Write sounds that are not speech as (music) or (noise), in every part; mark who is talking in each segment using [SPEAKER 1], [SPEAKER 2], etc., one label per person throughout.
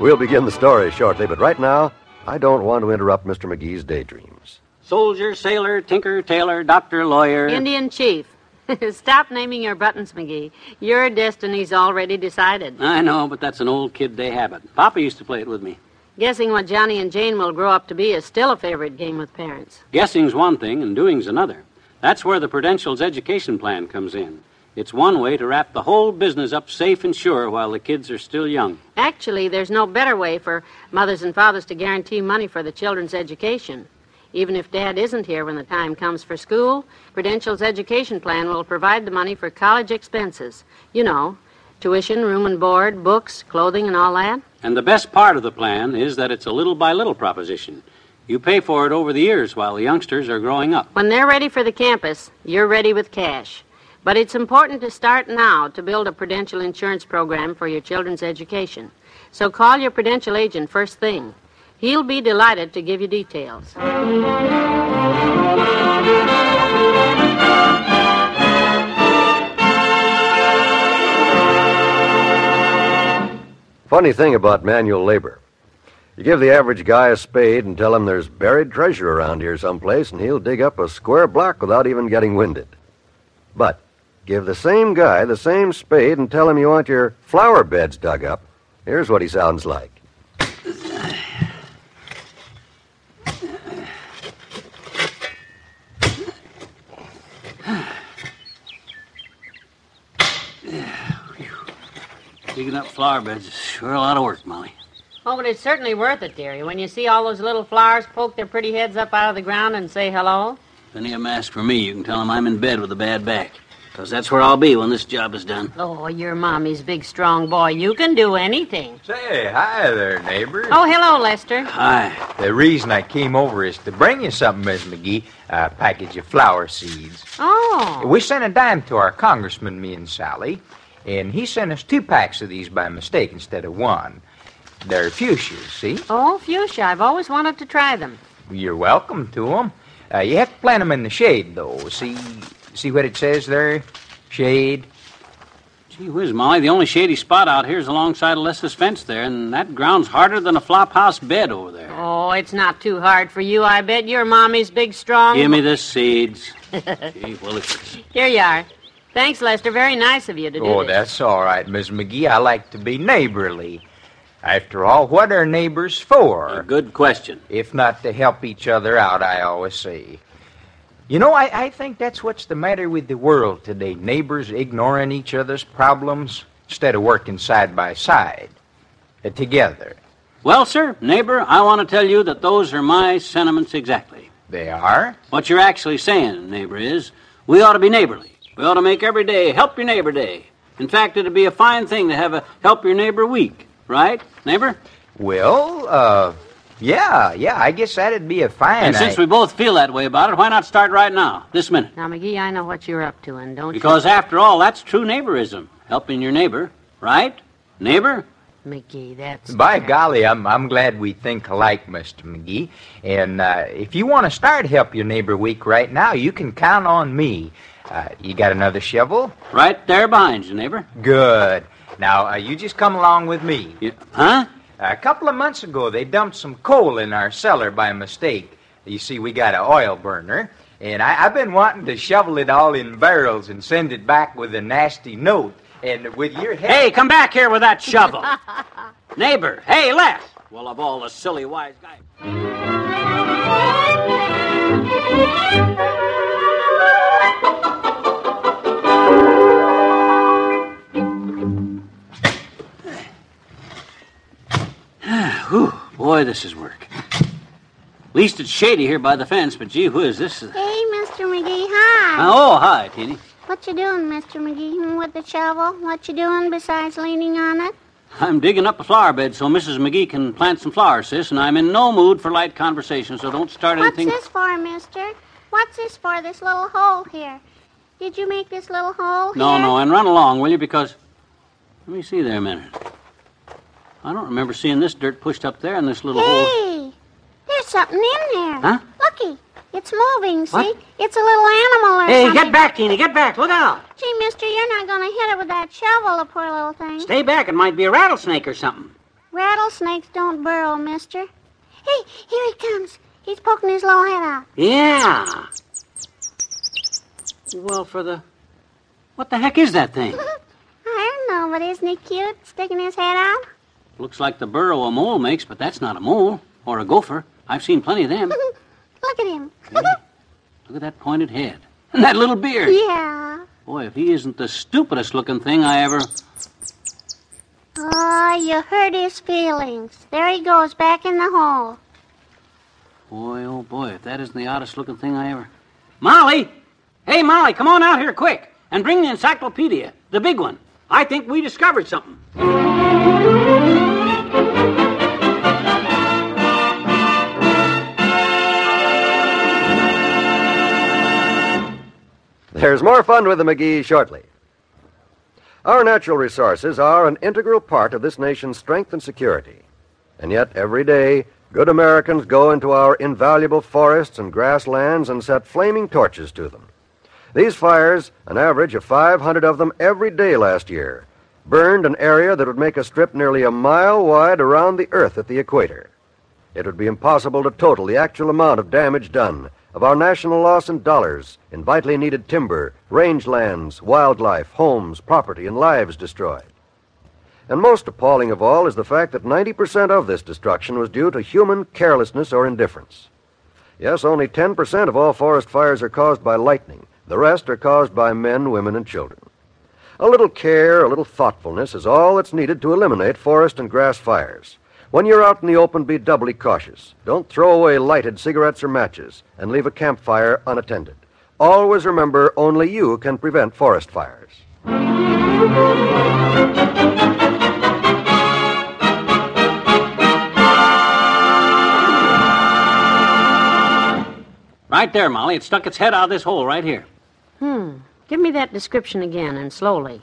[SPEAKER 1] We'll begin the story shortly, but right now, I don't want to interrupt Mr. McGee's daydreams.
[SPEAKER 2] Soldier, sailor, tinker, tailor, doctor, lawyer.
[SPEAKER 3] Indian chief. (laughs) Stop naming your buttons, McGee. Your destiny's already decided.
[SPEAKER 2] I know, but that's an old kid day habit. Papa used to play it with me.
[SPEAKER 3] Guessing what Johnny and Jane will grow up to be is still a favorite game with parents.
[SPEAKER 2] Guessing's one thing and doing's another. That's where the Prudential's education plan comes in. It's one way to wrap the whole business up safe and sure while the kids are still young.
[SPEAKER 3] Actually, there's no better way for mothers and fathers to guarantee money for the children's education. Even if Dad isn't here when the time comes for school, Prudential's education plan will provide the money for college expenses. You know, tuition, room and board, books, clothing, and all that.
[SPEAKER 2] And the best part of the plan is that it's a little by little proposition. You pay for it over the years while the youngsters are growing up.
[SPEAKER 3] When they're ready for the campus, you're ready with cash. But it's important to start now to build a Prudential insurance program for your children's education. So call your Prudential agent first thing. He'll be delighted to give you details.
[SPEAKER 1] Funny thing about manual labor. You give the average guy a spade and tell him there's buried treasure around here someplace, and he'll dig up a square block without even getting winded. But give the same guy the same spade and tell him you want your flower beds dug up. Here's what he sounds like.
[SPEAKER 2] Digging up flower beds is sure a lot of work, Molly.
[SPEAKER 3] Oh, but it's certainly worth it, dearie. When you see all those little flowers poke their pretty heads up out of the ground and say hello.
[SPEAKER 2] If any of them ask for me, you can tell them I'm in bed with a bad back. Because that's where I'll be when this job is done.
[SPEAKER 3] Oh, you're Mommy's big, strong boy. You can do anything.
[SPEAKER 4] Say, hi there, neighbor.
[SPEAKER 3] Oh, hello, Lester.
[SPEAKER 2] Hi.
[SPEAKER 4] The reason I came over is to bring you something, Miss McGee. A package of flower seeds.
[SPEAKER 3] Oh.
[SPEAKER 4] We sent a dime to our congressman, me and Sally, and he sent us two packs of these by mistake instead of one. They're fuchsias, see?
[SPEAKER 3] Oh, fuchsia. I've always wanted to try them.
[SPEAKER 4] You're welcome to them. Uh, you have to plant them in the shade, though. See, see what it says there? Shade.
[SPEAKER 2] Gee whiz, Molly, the only shady spot out here is alongside Alyssa's fence there, and that ground's harder than a flop house bed over there.
[SPEAKER 3] Oh, it's not too hard for you, I bet. You're Mommy's big, strong.
[SPEAKER 2] Give me the seeds. (laughs) Gee willikers.
[SPEAKER 3] Here you are. Thanks, Lester. Very nice of you to do
[SPEAKER 4] Oh,
[SPEAKER 3] this.
[SPEAKER 4] that's all right, Miss McGee. I like to be neighborly. After all, what are neighbors for?
[SPEAKER 2] A good question.
[SPEAKER 4] if not to help each other out, I always say. You know, I, I think that's what's the matter with the world today. Neighbors ignoring each other's problems instead of working side by side, uh, together.
[SPEAKER 2] Well, sir, neighbor, I want to tell you that those are my sentiments exactly.
[SPEAKER 4] They are.
[SPEAKER 2] What you're actually saying, neighbor, is we ought to be neighborly. We ought to make every day help your neighbor day. In fact, it'd be a fine thing to have a help your neighbor week, right, neighbor?
[SPEAKER 4] Well, uh, yeah, yeah, I guess that'd be a fine.
[SPEAKER 2] And since
[SPEAKER 4] I-
[SPEAKER 2] we both feel that way about it, why not start right now, this minute?
[SPEAKER 3] Now, McGee, I know what you're up to, and don't
[SPEAKER 2] Because after all, that's true neighborism, helping your neighbor, right? Neighbor?
[SPEAKER 3] McGee, that's...
[SPEAKER 4] By golly, I'm, I'm glad we think alike, Mr. McGee. And uh, if you want to start Help Your Neighbor Week right now, you can count on me. Uh, you got another shovel?
[SPEAKER 2] Right there behind you, neighbor.
[SPEAKER 4] Good. Now, uh, you just come along with me.
[SPEAKER 2] You, huh?
[SPEAKER 4] A couple of months ago, they dumped some coal in our cellar by mistake. You see, we got an oil burner, and I, I've been wanting to shovel it all in barrels and send it back with a nasty note. And with your help.
[SPEAKER 2] Hey, come back here with that shovel. (laughs) neighbor, hey, Les. Well, of all the silly wise guys. Boy, this is work. At least it's shady here by the fence, but gee whiz, this is.
[SPEAKER 5] Hey, Mr. McGee, hi.
[SPEAKER 2] Uh, oh, hi, Teeny.
[SPEAKER 5] What you doing, Mr. McGee, with the shovel? What you doing besides leaning on it?
[SPEAKER 2] I'm digging up a flower bed so Mrs. McGee can plant some flowers, sis, and I'm in no mood for light conversation, so don't start
[SPEAKER 5] What's
[SPEAKER 2] anything.
[SPEAKER 5] What's this for, mister? What's this for, this little hole here? Did you make this little hole
[SPEAKER 2] No,
[SPEAKER 5] here?
[SPEAKER 2] no, and run along, will you? Because. Let me see there a minute. I don't remember seeing this dirt pushed up there in this little hole.
[SPEAKER 5] Hey, there's something in there.
[SPEAKER 2] Huh?
[SPEAKER 5] Looky, it's moving, see?
[SPEAKER 2] What?
[SPEAKER 5] It's a little animal or
[SPEAKER 2] Hey,
[SPEAKER 5] something.
[SPEAKER 2] get back, Teeny, get back. Look out.
[SPEAKER 5] Gee, mister, you're not going to hit it with that shovel, the poor little thing.
[SPEAKER 2] Stay back. It might be a rattlesnake or something.
[SPEAKER 5] Rattlesnakes don't burrow, mister. Hey, here he comes. He's poking his little head out.
[SPEAKER 2] Yeah. Well, for the. What the heck is that thing? (laughs)
[SPEAKER 5] I don't know, but isn't he cute, sticking his head out?
[SPEAKER 2] Looks like the burrow a mole makes, but that's not a mole or a gopher. I've seen plenty of them. (laughs)
[SPEAKER 5] Look at him. (laughs)
[SPEAKER 2] Look at that pointed head (laughs) and that little beard.
[SPEAKER 5] yeah.
[SPEAKER 2] Boy, if he isn't the stupidest looking thing I ever.
[SPEAKER 5] Oh, you hurt his feelings. There he goes, back in the hole.
[SPEAKER 2] Boy, oh boy, if that isn't the oddest looking thing I ever. Molly! Hey, Molly, come on out here quick and bring the encyclopedia, the big one. I think we discovered something.
[SPEAKER 1] There's more fun with the McGee shortly. Our natural resources are an integral part of this nation's strength and security. And yet, every day, good Americans go into our invaluable forests and grasslands and set flaming torches to them. These fires, an average of 500 of them every day last year, burned an area that would make a strip nearly a mile wide around the Earth at the equator. It would be impossible to total the actual amount of damage done, of our national loss in dollars, in vitally needed timber, rangelands, wildlife, homes, property, and lives destroyed. And most appalling of all is the fact that 90% of this destruction was due to human carelessness or indifference. Yes, only 10% of all forest fires are caused by lightning. The rest are caused by men, women, and children. A little care, a little thoughtfulness is all that's needed to eliminate forest and grass fires. When you're out in the open, be doubly cautious. Don't throw away lighted cigarettes or matches and leave a campfire unattended. Always remember only you can prevent forest fires.
[SPEAKER 2] Right there, Molly. It stuck its head out of this hole right here.
[SPEAKER 3] Hmm. Give me that description again and slowly.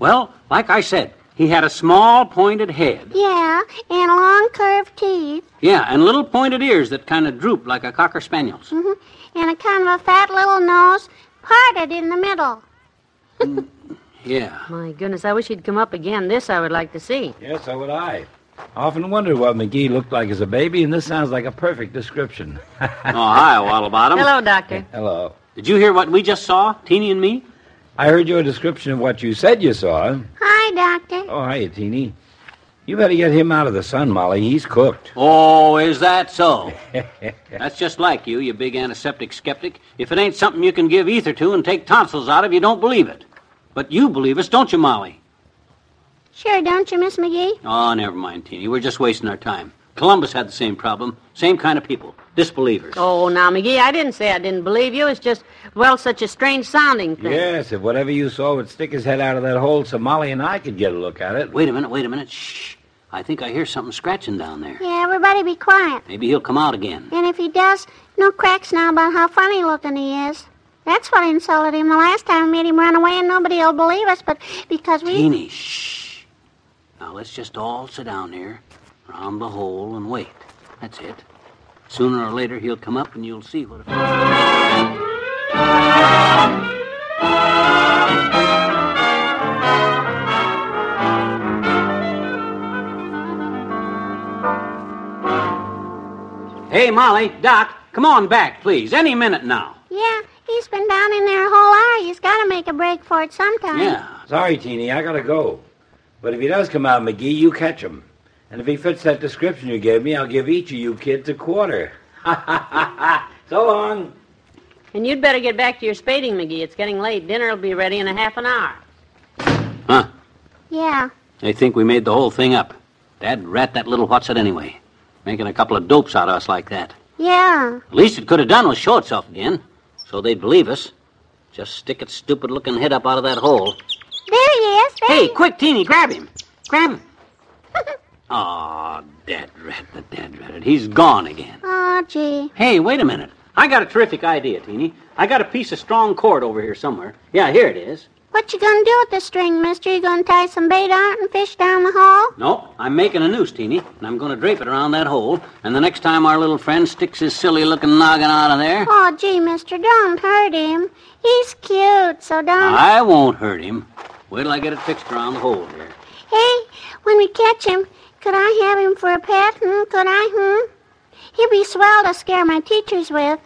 [SPEAKER 2] Well, like I said, he had a small pointed head.
[SPEAKER 5] Yeah, and long curved teeth,
[SPEAKER 2] Yeah, and little pointed ears that kind of drooped like a cocker spaniel's. Mm-hmm.
[SPEAKER 5] and a kind of a fat little nose parted in the middle.
[SPEAKER 2] Yeah.
[SPEAKER 3] My goodness, I wish he'd come up again. This I would like to see.
[SPEAKER 6] Yes, so would I. Often wondered what McGee looked like as a baby, and this sounds like a perfect description. (laughs)
[SPEAKER 2] Oh, hi, Waddle Bottom.
[SPEAKER 3] Hello, Doctor.
[SPEAKER 6] Hello.
[SPEAKER 2] Did you hear what we just saw, Teeny and me?
[SPEAKER 6] I heard your description of what you said you saw.
[SPEAKER 5] Hi, Doctor.
[SPEAKER 6] Oh, hiya, Teeny. You better get him out of the sun, Molly. He's cooked.
[SPEAKER 2] Oh, is that so? (laughs) That's just like you, you big antiseptic skeptic. If it ain't something you can give ether to and take tonsils out of, you don't believe it. But you believe us, don't you, Molly?
[SPEAKER 5] Sure, don't you, Miss McGee?
[SPEAKER 2] Oh, never mind, Teeny. We're just wasting our time. Columbus had the same problem. Same kind of people. Disbelievers.
[SPEAKER 3] Oh, now, McGee, I didn't say I didn't believe you. It's just, well, such a strange sounding thing.
[SPEAKER 6] Yes, if whatever you saw would stick his head out of that hole so Molly and I could get a look at it.
[SPEAKER 2] Wait a minute, wait a minute. Shh. I think I hear something scratching down there.
[SPEAKER 5] Yeah, everybody be quiet.
[SPEAKER 2] Maybe he'll come out again.
[SPEAKER 5] And if he does, no cracks now about how funny looking he is. That's what insulted him the last time we made him run away, and nobody will believe us, but because we.
[SPEAKER 2] Teeny, shh. Now let's just all sit down here, round the hole, and wait. That's it. Sooner or later he'll come up, and you'll see what. Hey, Molly, Doc, come on back, please. Any minute now.
[SPEAKER 5] Yeah, he's been down in there a whole hour. He's got to make a break for it sometime.
[SPEAKER 2] Yeah.
[SPEAKER 6] Sorry, Teeny, I gotta go. But if he does come out, McGee, you catch him. And if he fits that description you gave me, I'll give each of you kids a quarter. (laughs) so long.
[SPEAKER 3] And you'd better get back to your spading, McGee. It's getting late. Dinner'll be ready in a half an hour.
[SPEAKER 2] Huh?
[SPEAKER 5] Yeah.
[SPEAKER 2] They think we made the whole thing up. Dad rat that little what's it anyway. Making a couple of dopes out of us like that.
[SPEAKER 5] Yeah.
[SPEAKER 2] The least it could have done was show itself again, so they'd believe us. Just stick its stupid looking head up out of that hole.
[SPEAKER 5] There he is. There
[SPEAKER 2] Hey,
[SPEAKER 5] he-
[SPEAKER 2] quick, Teeny, grab him. Grab him. Aw, dead rat, the dead rat. He's gone again.
[SPEAKER 5] Oh, gee.
[SPEAKER 2] Hey, wait a minute. I got a terrific idea, Teeny. I got a piece of strong cord over here somewhere. Yeah, here it is.
[SPEAKER 5] What you gonna do with the string, mister? You gonna tie some bait on it and fish down the hole?
[SPEAKER 2] No, I'm making a noose, Teeny, and I'm going to drape it around that hole. And the next time our little friend sticks his silly looking noggin out of there,
[SPEAKER 5] Oh, gee, mister, don't hurt him. He's cute, so don't.
[SPEAKER 2] I won't hurt him. Wait till I get it fixed around the hole here.
[SPEAKER 5] Hey, when we catch him, could I have him for a pet? Hmm? Could I? Hmm? He'd be swell to scare my teachers with.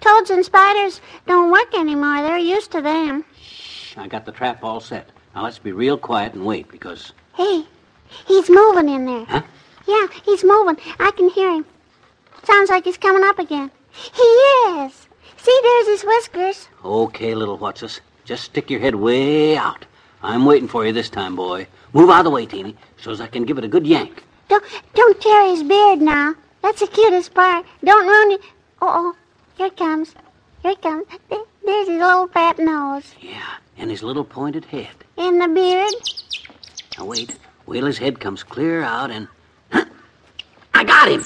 [SPEAKER 5] Toads and spiders don't work anymore. They're used to them.
[SPEAKER 2] Shh, I got the trap all set. Now let's be real quiet and wait because.
[SPEAKER 5] Hey, he's moving in there.
[SPEAKER 2] Huh?
[SPEAKER 5] Yeah, he's moving. I can hear him. Sounds like he's coming up again. He is. See, there's his whiskers.
[SPEAKER 2] Okay, little whatsus, just stick your head way out. I'm waiting for you this time, boy. Move out of the way, Teeny, so's I can give it a good yank.
[SPEAKER 5] Don't don't tear his beard now. That's the cutest part. Don't ruin it. Uh oh, here it comes. Here it comes. There's his little fat nose
[SPEAKER 2] Yeah, and his little pointed head.
[SPEAKER 5] and the beard.
[SPEAKER 2] Now wait, wait his head comes clear out and. Huh? I got him!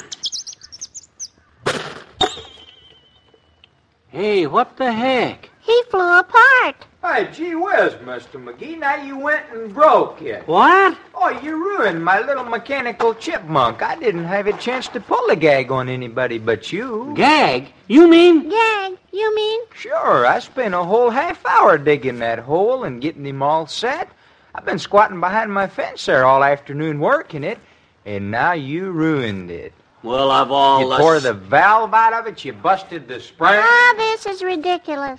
[SPEAKER 2] Hey, what the heck?
[SPEAKER 5] He flew apart.
[SPEAKER 4] Hey, gee whiz, Mr. McGee. Now you went and broke it.
[SPEAKER 2] What?
[SPEAKER 4] Oh, you ruined my little mechanical chipmunk. I didn't have a chance to pull a gag on anybody but you.
[SPEAKER 2] Gag? You mean?
[SPEAKER 5] Gag, you mean?
[SPEAKER 4] Sure, I spent a whole half hour digging that hole and getting him all set. I've been squatting behind my fence there all afternoon working it, and now you ruined it.
[SPEAKER 2] Well, I've all
[SPEAKER 4] you tore the valve out of it, you busted the spring.
[SPEAKER 5] Ah, this is ridiculous.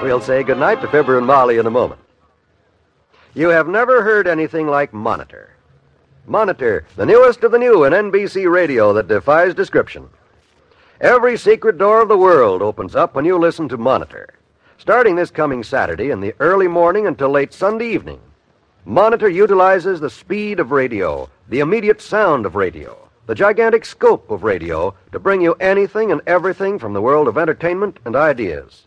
[SPEAKER 1] We'll say goodnight to Fibber and Molly in a moment. You have never heard anything like Monitor. Monitor, the newest of the new in NBC radio that defies description. Every secret door of the world opens up when you listen to Monitor. Starting this coming Saturday in the early morning until late Sunday evening, Monitor utilizes the speed of radio, the immediate sound of radio, the gigantic scope of radio to bring you anything and everything from the world of entertainment and ideas.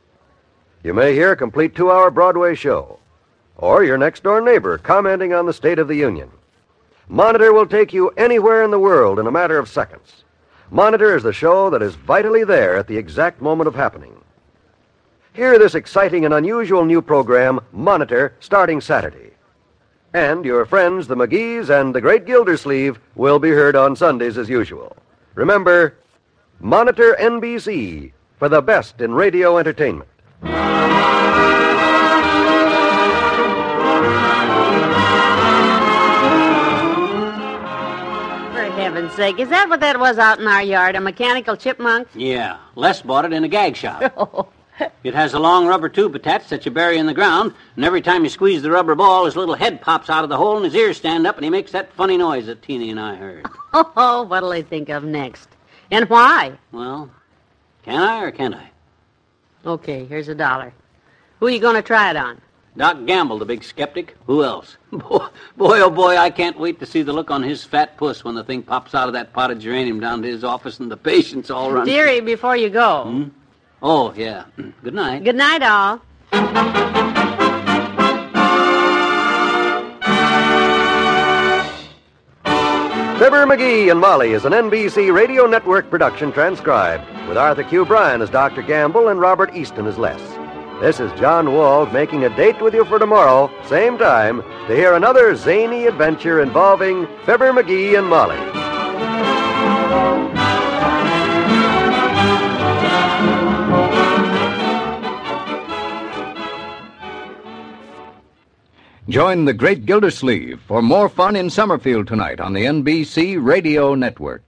[SPEAKER 1] You may hear a complete two hour Broadway show, or your next door neighbor commenting on the State of the Union. Monitor will take you anywhere in the world in a matter of seconds. Monitor is the show that is vitally there at the exact moment of happening. Hear this exciting and unusual new program, Monitor, starting Saturday. And your friends, the McGees and the Great Gildersleeve, will be heard on Sundays as usual. Remember, Monitor NBC for the best in radio entertainment.
[SPEAKER 3] For heaven's sake, is that what that was out in our yard? A mechanical chipmunk?
[SPEAKER 2] Yeah, Les bought it in a gag shop. (laughs) It has a long rubber tube attached that you bury in the ground, and every time you squeeze the rubber ball, his little head pops out of the hole and his ears stand up, and he makes that funny noise that Teeny and I heard. (laughs)
[SPEAKER 3] Oh, what'll they think of next? And why?
[SPEAKER 2] Well, can I or can't I?
[SPEAKER 3] Okay, here's a dollar. Who are you going to try it on?
[SPEAKER 2] Doc Gamble, the big skeptic. Who else? (laughs) Boy, boy, oh boy, I can't wait to see the look on his fat puss when the thing pops out of that pot of geranium down to his office and the patients all run.
[SPEAKER 3] Dearie, before you go.
[SPEAKER 2] Hmm? Oh, yeah. (clears throat) Good night.
[SPEAKER 3] Good night, all.
[SPEAKER 1] Fibber McGee and Molly is an NBC Radio Network production transcribed, with Arthur Q. Bryan as Dr. Gamble and Robert Easton as Les. This is John Wald making a date with you for tomorrow, same time, to hear another zany adventure involving Fibber McGee and Molly.
[SPEAKER 7] Join the great Gildersleeve for more fun in Summerfield tonight on the NBC Radio Network.